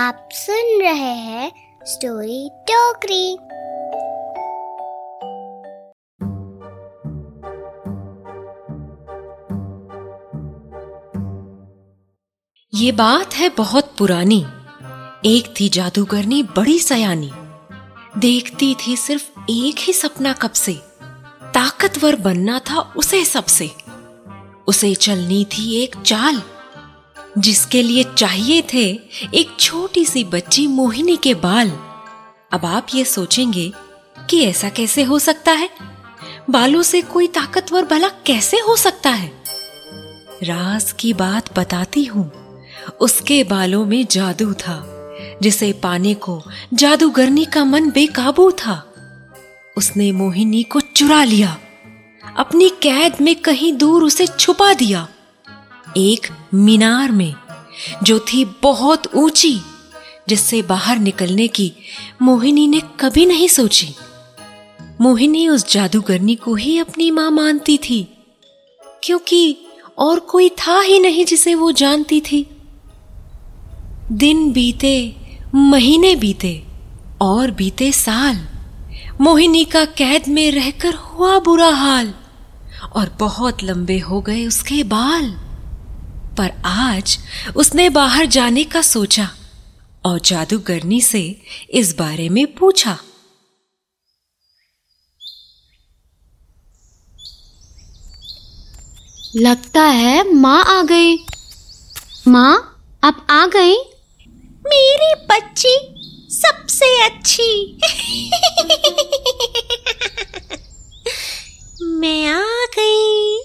आप सुन रहे हैं स्टोरी टोकरी। ये बात है बहुत पुरानी। एक थी जादूगरनी, बड़ी सयानी। देखती थी सिर्फ़ एक ही सपना कब से। ताकतवर बनना था उसे सबसे। उसे चलनी थी एक चाल। जिसके लिए चाहिए थे एक छोटी सी बच्ची मोहिनी के बाल। अब आप ये सोचेंगे कि ऐसा कैसे हो सकता है? बालों से कोई ताकतवर भला कैसे हो सकता है? राज की बात बताती हूँ। उसके बालों में जादू था, जिसे पाने को जादूगरनी का मन बेकाबू था। उसने मोहिनी को चुरा लिया। अपनी कैद में कहीं दूर उसे छुपा दिया। एक मीनार में, जो थी बहुत ऊँची, जिससे बाहर निकलने की मोहिनी ने कभी नहीं सोची। मोहिनी उस जादूगरनी को ही अपनी माँ मानती थी, क्योंकि और कोई था ही नहीं जिसे वो जानती थी। दिन बीते, महीने बीते, और बीते साल, मोहिनी का कैद में रहकर हुआ बुरा हाल, और बहुत लंबे हो गए उसके बाल। पर आज उसने बाहर जाने का सोचा और जादूगरनी से इस बारे में पूछा। लगता है माँ आ गई। माँ आप आ गई? मेरी बच्ची सबसे अच्छी। मैं आ गई।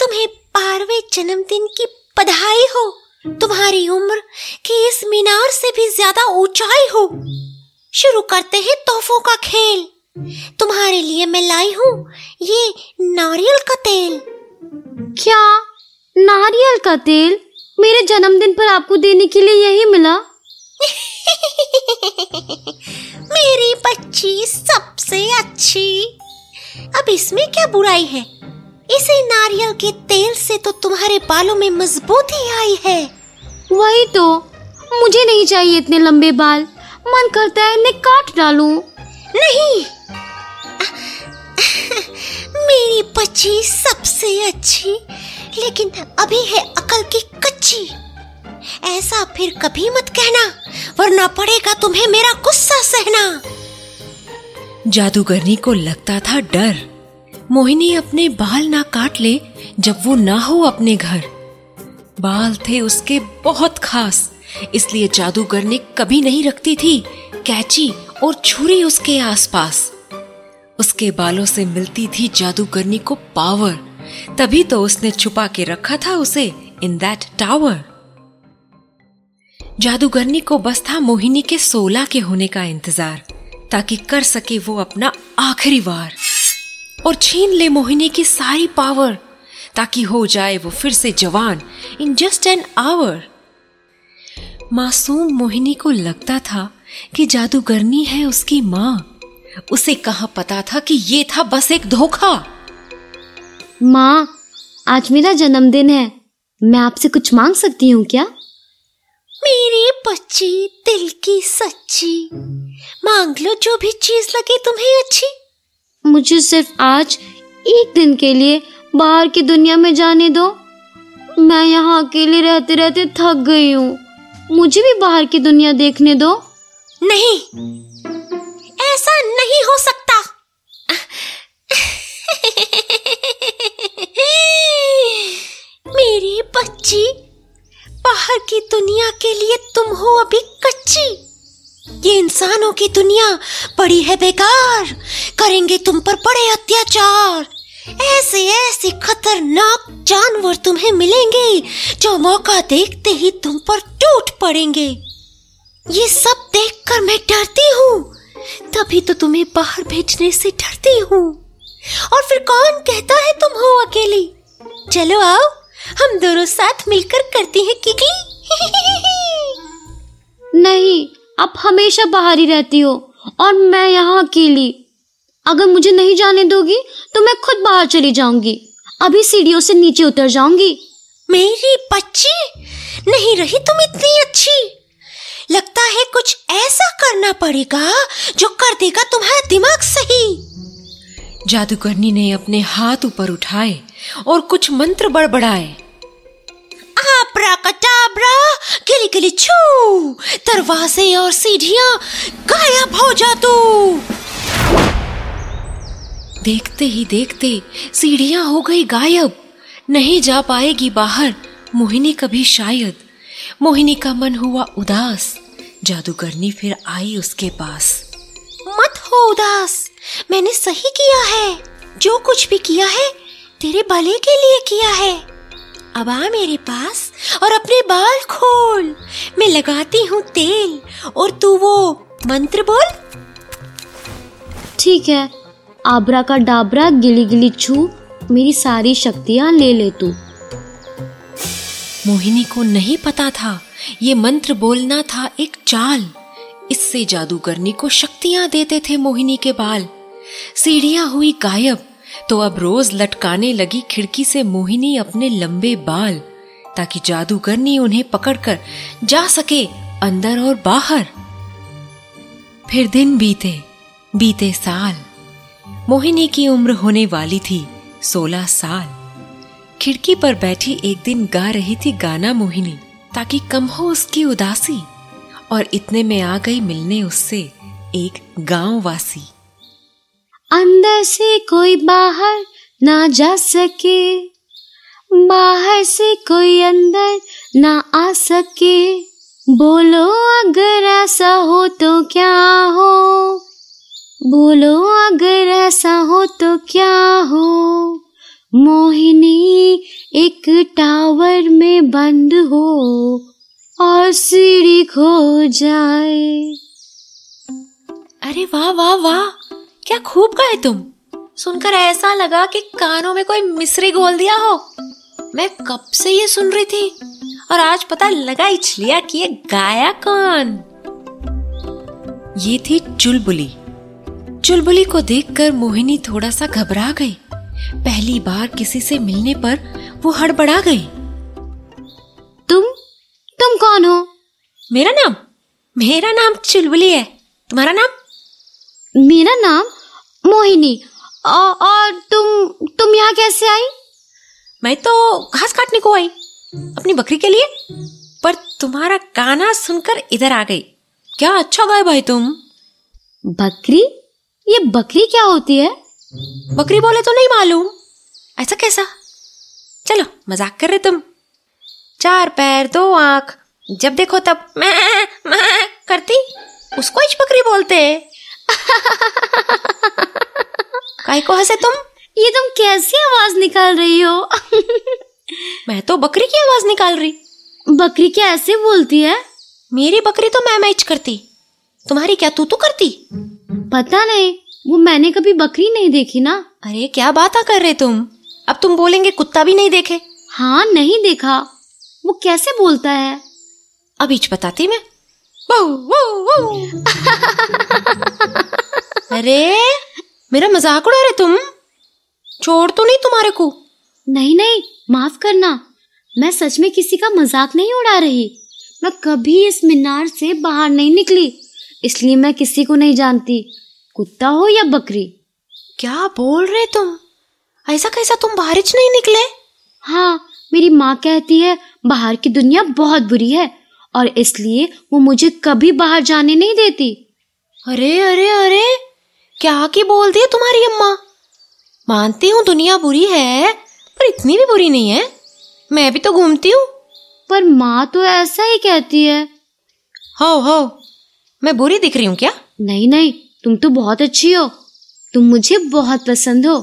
तुम्हें बारहवें जन्मदिन की बधाई हो। तुम्हारी उम्र की इस मीनार से भी ज़्यादा ऊंचाई हो। शुरू करते हैं तोहफों का खेल। तुम्हारे लिए मैं लाई हूँ ये नारियल का तेल। क्या? नारियल का तेल? मेरे जन्मदिन पर आपको देने के लिए यही मिला? मेरी बच्ची सबसे अच्छी। अब इसमें क्या बुराई है? इसे नारियल के तेल से तो तुम्हारे बालों में मजबूती आई है। वही तो। मुझे नहीं चाहिए इतने लंबे बाल। मन करता है इन्हें काट डालूं। नहीं। मेरी बच्ची सबसे अच्छी लेकिन अभी है अकल की कच्ची। ऐसा फिर कभी मत कहना वरना पड़ेगा तुम्हें मेरा गुस्सा सहना। जादूगरनी को लगता था डर। मोहिनी अपने बाल ना काट ले जब वो ना हो अपने घर। बाल थे उसके बहुत खास, इसलिए जादूगरनी कभी नहीं रखती थी कैची और छुरी उसके आसपास। उसके बालों से मिलती थी जादूगरनी को पावर, तभी तो उसने छुपा के रखा था उसे इन दैट टावर जादूगरनी को बस था मोहिनी के सोलह के होने का इंतज़ार, ताकि कर सके वो अपना आखिरी वार। और छीन ले मोहिनी की सारी पावर ताकि हो जाए वो फिर से जवान इन जस्ट एन आवर मासूम मोहिनी को लगता था कि जादूगरनी है उसकी माँ। उसे कहा पता था कि ये था बस एक धोखा। माँ आज मेरा जन्मदिन है। मैं आपसे कुछ मांग सकती हूँ क्या? मेरी बच्ची दिल की सच्ची मांग लो जो भी चीज़ लगे तुम्हें अच्छी। मुझे सिर्फ़ आज एक दिन के लिए बाहर की दुनिया में जाने दो। मैं यहाँ अकेले रहते रहते थक गई हूँ। मुझे भी बाहर की दुनिया देखने दो। नहीं। ऐसा नहीं हो सकता। मेरी बच्ची बाहर की दुनिया के लिए तुम हो अभी कच्ची। ये इंसानों की दुनिया बड़ी है बेकार। करेंगे तुम पर बड़े अत्याचार। ऐसे ऐसे खतरनाक जानवर तुम्हें मिलेंगे, जो मौका देखते ही तुम पर टूट पड़ेंगे। ये सब देखकर मैं डरती हूँ। तभी तो तुम्हें बाहर भेजने से डरती हूँ। और फिर कौन कहता है तुम हो अकेली? चलो आओ, हम दोनों साथ मिलकर करती हैं किकली नहीं आप हमेशा बाहर ही रहती हो और मैं यहाँ अकेली। अगर मुझे नहीं जाने दोगी तो मैं खुद बाहर चली जाऊँगी। अभी सीढ़ियों से नीचे उतर जाऊँगी। मेरी बच्ची? नहीं रही तुम इतनी अच्छी। लगता है कुछ ऐसा करना पड़ेगा जो कर देगा तुम्हारा दिमाग सही। जादूगरनी ने अपने हाथ ऊपर उठाए और कुछ मंत्र बड़बड़ाए। गिली छू, दरवाजे और सीढ़ियाँ गायब हो जा तू। देखते ही देखते सीढ़ियाँ हो गई गायब, नहीं जा पाएगी बाहर, मोहिनी कभी शायद। मोहिनी का मन हुआ उदास, जादूगरनी फिर आई उसके पास। मत हो उदास, मैंने सही किया है, जो कुछ भी किया है, तेरे भले के लिए किया है। अब आ मेरे पास और अपने बाल खोल। मैं लगाती हूँ तेल। और तू वो मंत्र बोल। ठीक है। आबरा का डाबरा गिली गिली छू। मेरी सारी शक्तियाँ ले ले तू। मोहिनी को नहीं पता था। ये मंत्र बोलना था एक चाल। इससे जादूगरनी को शक्तियाँ देते थे मोहिनी के बाल। सीढ़ियाँ हुई गायब। तो अब रोज लटकाने लगी खिड़की से मोहिनी अपने लंबे बाल, ताकि जादूगरनी उन्हें पकड़कर जा सके अंदर और बाहर। फिर दिन बीते बीते साल। मोहिनी की उम्र होने वाली थी सोलह साल। खिड़की पर बैठी एक दिन गा रही थी गाना मोहिनी, ताकि कम हो उसकी उदासी, और इतने में आ गई मिलने उससे एक गाँव वासी अंदर से कोई बाहर ना जा सके, बाहर से कोई अंदर ना आ सके। बोलो अगर ऐसा हो तो क्या हो? बोलो अगर ऐसा हो तो क्या हो? मोहिनी एक टावर में बंद हो और सीढ़ी खो जाए। अरे वाह वाह वाह। क्या खूब गाए तुम? सुनकर ऐसा लगा कि कानों में कोई मिश्री घोल दिया हो। मैं कब से ये सुन रही थी? और आज पता लगा इछलिया कि ये गाया कौन? ये थी चुलबुली। चुलबुली को देखकर मोहिनी थोड़ा सा घबरा गई। पहली बार किसी से मिलने पर वो हड़बड़ा गई। तुम? तुम कौन हो? मेरा नाम? मेरा नाम चुलबुली है। तुम्हारा नाम? मेरा नाम मोहिनी औ- और तुम तुम यहाँ कैसे आई? मैं तो घास काटने को आई अपनी बकरी के लिए। पर तुम्हारा गाना सुनकर इधर आ गई। क्या अच्छा गाए भाई तुम। बकरी? ये बकरी क्या होती है? बकरी बोले तो नहीं मालूम। ऐसा कैसा? चलो मज़ाक कर रहे तुम। चार पैर दो आँख। जब देखो तब मैं मैं करती। उसको ही बकरी बोलते काय को हंसे तुम? ये तुम कैसी आवाज़ निकाल रही हो? मैं तो बकरी की आवाज़ निकाल रही। बकरी क्या ऐसे बोलती है? मेरी बकरी तो मैं मैच करती। तुम्हारी क्या तू तू करती? पता नहीं वो मैंने कभी बकरी नहीं देखी ना। अरे क्या बात कर रहे तुम? अब तुम बोलेंगे कुत्ता भी नहीं देखे। हाँ नहीं देखा। वो कैसे बोलता है? इच बताती मैं। वो, वो, वो। अरे मेरा मज़ाक उड़ा रहे तुम। छोड़ तो नहीं तुम्हारे को। नहीं नहीं माफ़ करना। मैं सच में किसी का मज़ाक नहीं उड़ा रही। मैं कभी इस मीनार से बाहर नहीं निकली इसलिए मैं किसी को नहीं जानती कुत्ता हो या बकरी। क्या बोल रहे तुम? ऐसा कैसा तुम बारिश नहीं निकले? हाँ मेरी माँ कहती है बाहर की दुनिया बहुत बुरी है और इसलिए वो मुझे कभी बाहर जाने नहीं देती। अरे अरे अरे क्या की बोल दी है तुम्हारी अम्मा? मानती हूँ दुनिया बुरी है पर इतनी भी बुरी नहीं है। मैं भी तो घूमती हूँ। पर माँ तो ऐसा ही कहती है। हो हो मैं बुरी दिख रही हूँ क्या? नहीं नहीं तुम तो बहुत अच्छी हो। तुम मुझे बहुत पसंद हो।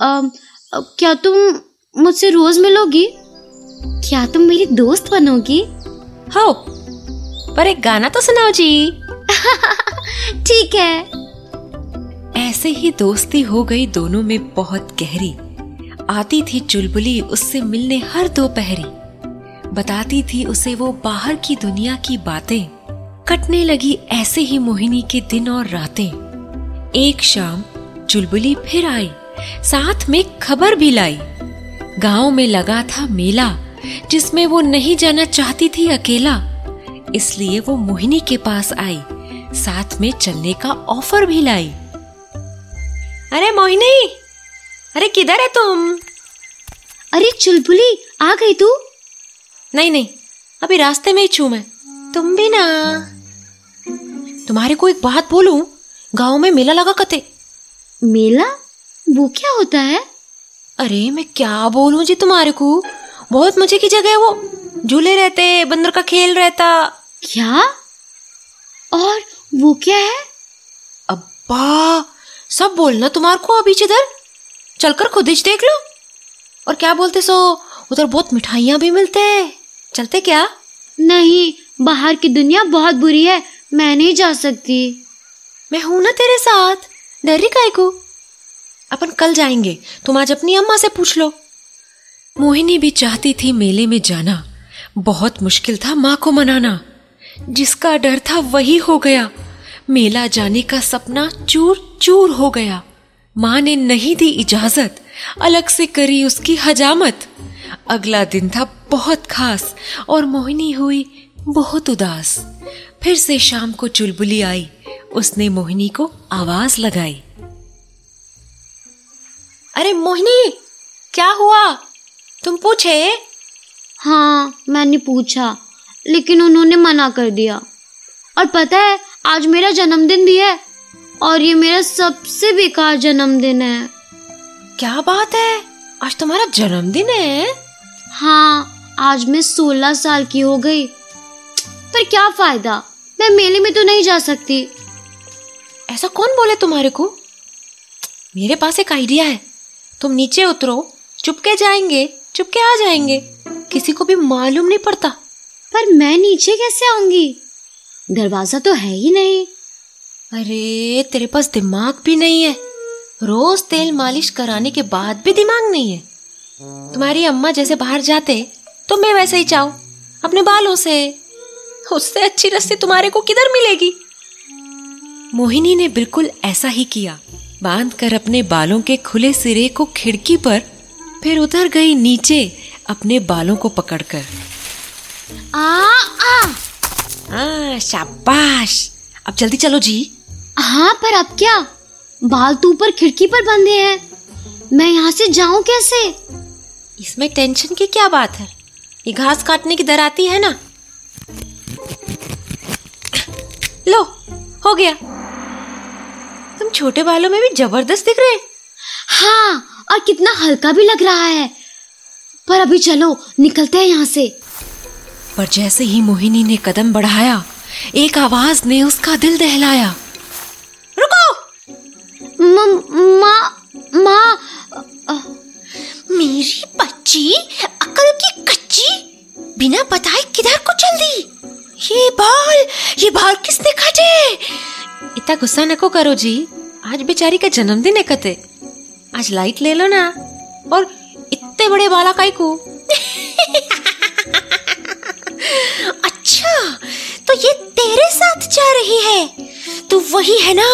अ, क्या तुम मुझसे रोज मिलोगी? क्या तुम मेरी दोस्त बनोगी? हो पर एक गाना तो सुनाओ जी। ठीक है। ऐसे ही दोस्ती हो गई दोनों में बहुत गहरी। आती थी चुलबुली उससे मिलने हर दोपहरी। बताती थी उसे वो बाहर की दुनिया की बातें। कटने लगी ऐसे ही मोहिनी के दिन और रातें। एक शाम चुलबुली फिर आई, साथ में खबर भी लाई। गाँव में लगा था मेला, जिसमें वो नहीं जाना चाहती थी अकेला। इसलिए वो मोहिनी के पास आई, साथ में चलने का ऑफ़र भी लाई। अरे मोहिनी अरे किधर है तुम? अरे चुलबुली आ गई तू? नहीं नहीं अभी रास्ते में ही छू मैं। तुम भी ना। तुम्हारे को एक बात बोलूँ गाँव में मेला लगा कते। मेला? वो क्या होता है? अरे मैं क्या बोलूँ जी तुम्हारे को? बहुत मज़े की जगह है वो झूले रहते बंदर का खेल रहता। क्या? और वो क्या है? अब्बा सब बोलना तुम्हार को अभी जिधर चलकर खुद ही देख लो। और क्या बोलते सो? उधर बहुत मिठाइयाँ भी मिलते हैं। चलते क्या? नहीं बाहर की दुनिया बहुत बुरी है मैं नहीं जा सकती। मैं हूँ ना तेरे साथ। डर रही काय को? अपन कल जाएँगे तुम आज अपनी अम्मा से पूछ लो। मोहिनी भी चाहती थी मेले में जाना। बहुत मुश्किल था माँ को मनाना। जिसका डर था वही हो गया। मेला जाने का सपना चूर चूर हो गया। माँ ने नहीं दी इजाज़त। अलग से करी उसकी हजामत। अगला दिन था बहुत खास और मोहिनी हुई बहुत उदास। फिर से शाम को चुलबुली आई। उसने मोहिनी को आवाज़ लगाई। अरे मोहिनी क्या हुआ? तुम पूछे? हाँ मैंने पूछा लेकिन उन्होंने मना कर दिया। और पता है आज मेरा जन्मदिन भी है और ये मेरा सबसे बेकार जन्मदिन है। क्या बात है? आज तुम्हारा जन्मदिन है? हाँ आज मैं सोलह साल की हो गई। पर क्या फ़ायदा? मैं मेले में तो नहीं जा सकती। ऐसा कौन बोले तुम्हारे को? मेरे पास एक आइडिया है। तुम नीचे उतरो चुपके जाएँगे चुपके आ जाएँगे। किसी को भी मालूम नहीं पड़ता। पर मैं नीचे कैसे आऊँगी? दरवाज़ा तो है ही नहीं। अरे तेरे पास दिमाग भी नहीं है। रोज तेल मालिश कराने के बाद भी दिमाग नहीं है। तुम्हारी अम्मा जैसे बाहर जाते तो मैं वैसे ही चाहूँ अपने बालों से। उससे अच्छी रस्सी तुम्हारे को किधर मिलेगी? मोहिनी ने बिल्कुल ऐसा ही किया। बाँध कर अपने बालों के खुले सिरे को खिड़की पर फिर उतर गई नीचे अपने बालों को पकड़कर। आ आ। आ शाबाश। अब जल्दी चलो जी। हाँ पर अब क्या? बाल तो ऊपर खिड़की पर बंधे हैं। मैं यहाँ से जाऊँ कैसे? इसमें टेंशन की क्या बात है? ये घास काटने की दर आती है ना? लो हो गया। तुम छोटे बालों में भी ज़बरदस्त दिख रहे। हाँ और कितना हल्का भी लग रहा है। पर अभी चलो निकलते हैं यहाँ से। पर जैसे ही मोहिनी ने कदम बढ़ाया एक आवाज़ ने उसका दिल दहलाया। रुको! म- माँ मेरी बच्ची अकल की कच्ची बिना बताए किधर को चल दी? ये बाल ये बाल किसने काटे? इतना गुस्सा नको करो जी? आज बेचारी का जन्मदिन है कते। आज लाइट ले लो ना। और इतने बड़े बाला काई को अच्छा तो ये तेरे साथ जा रही है। तू वही है ना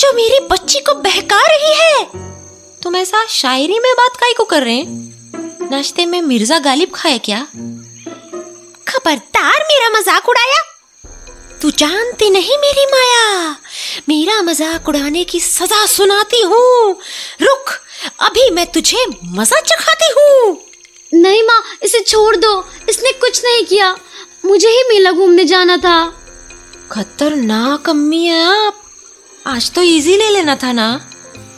जो मेरी बच्ची को बहका रही है। तुम ऐसा शायरी में बात काई को कर रहे हैं? नाश्ते में मिर्ज़ा गालिब खाए क्या? खबरदार मेरा मज़ाक उड़ाया। तू जानती नहीं मेरी माया। मेरा मज़ाक उड़ाने की सजा सुनाती हूँ। रुक अभी मैं तुझे मज़ा चखाती हूँ। नहीं माँ इसे छोड़ दो। इसने कुछ नहीं किया। मुझे ही मेला घूमने जाना था। खतरनाक अम्मी है आप। आज तो इजी ले लेना था ना।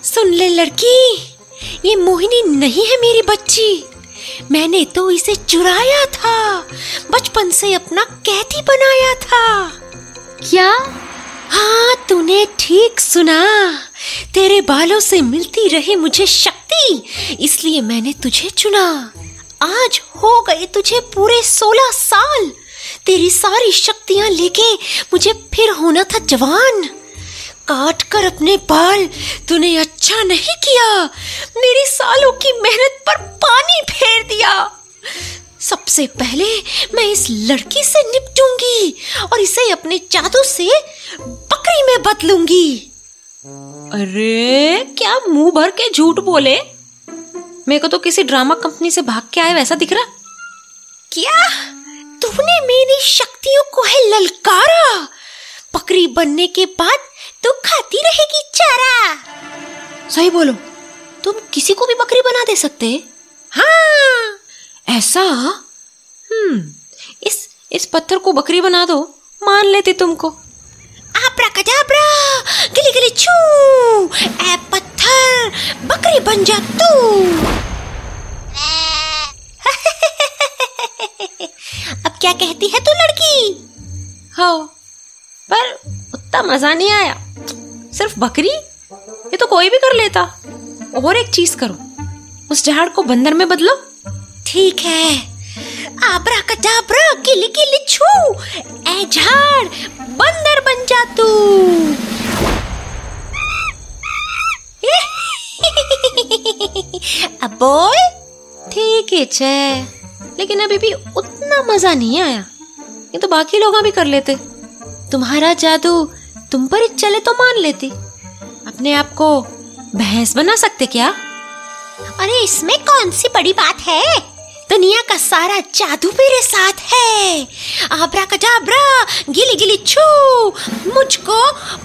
सुन ले लड़की ये मोहिनी नहीं है मेरी बच्ची। मैंने तो इसे चुराया था। बचपन से अपना कैदी बनाया था। क्या? हाँ तूने ठीक सुना। तेरे बालों से मिलती रही मुझे शक्ति इसलिए मैंने तुझे चुना। आज हो गए तुझे पूरे सोलह साल। तेरी सारी शक्तियाँ लेके मुझे फिर होना था जवान। काट कर अपने बाल तूने अच्छा नहीं किया। मेरी सालों की मेहनत पर पानी फेर दिया। सबसे पहले मैं इस लड़की से निपटूँगी और इसे अपने जादू से बकरी में बदलूँगी। अरे क्या मुँह भर के झूठ बोले? मेरे को तो किसी ड्रामा कंपनी से भाग के आए वैसा दिख रहा। क्या? तूने मेरी शक्तियों को है ललकारा। बकरी बनने के बाद तू खाती रहेगी चारा। सही बोलो तुम किसी को भी बकरी बना दे सकते? हाँ। ऐसा? हम्म इस इस पत्थर को बकरी बना दो मान लेते तुमको। आब्राकडाब्रा गिली गिली छू ए पत्थर बकरी बन जा तू। क्या कहती है तू लड़की? हाँ पर उतना मज़ा नहीं आया। सिर्फ़ बकरी? ये तो कोई भी कर लेता। और एक चीज़ करो उस झाड़ को बंदर में बदलो। ठीक है। आबरा कजाबरा किली किली छू। ए झाड़ बंदर बन जा तू। अब बोल। ठीक है लेकिन अभी भी उतना मज़ा नहीं आया। ये तो बाकी लोग भी कर लेते। तुम्हारा जादू तुम पर ही चले तो मान लेती। अपने आप को भैंस बना सकते क्या? अरे इसमें कौन सी बड़ी बात है? दुनिया का सारा जादू मेरे साथ है। आबरा कजाबरा गिली गिली छू मुझको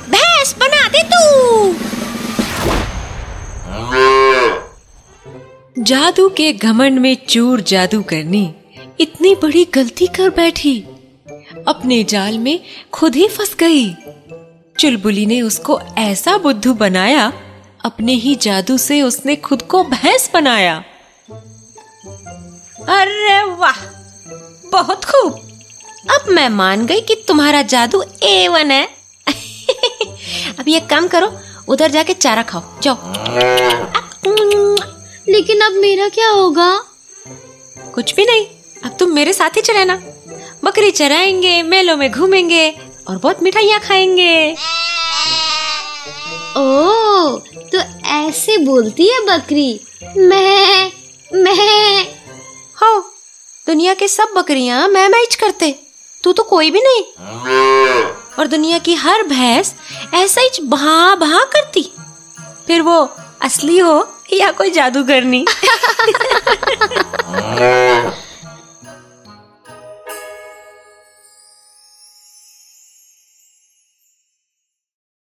भैंस बना दे तू। जादू के घमंड में चूर जादू करनी इतनी बड़ी गलती कर बैठी। अपने जाल में खुद ही फंस गई। चुलबुली ने उसको ऐसा बुद्धू बनाया, अपने ही जादू से उसने खुद को भैंस बनाया। अरे वाह! बहुत खूब! अब मैं मान गई कि तुम्हारा जादू ए वन है। अब ये काम करो, उधर जाके चारा खाओ। जाओ। लेकिन अब मेरा क्या होगा? कुछ भी नहीं। अब तुम मेरे साथ ही चले ना। बकरी चराएँगे मेलों में घूमेंगे और बहुत मिठाइयाँ खाएँगे। ओ तो ऐसे बोलती है बकरी। मैं मैं। हो दुनिया के सब बकरियाँ मैं मैच करते। तू तो कोई भी नहीं। और दुनिया की हर भैंस ऐसा ही भा भा करती। फिर वो असली हो या कोई जादूगरनी।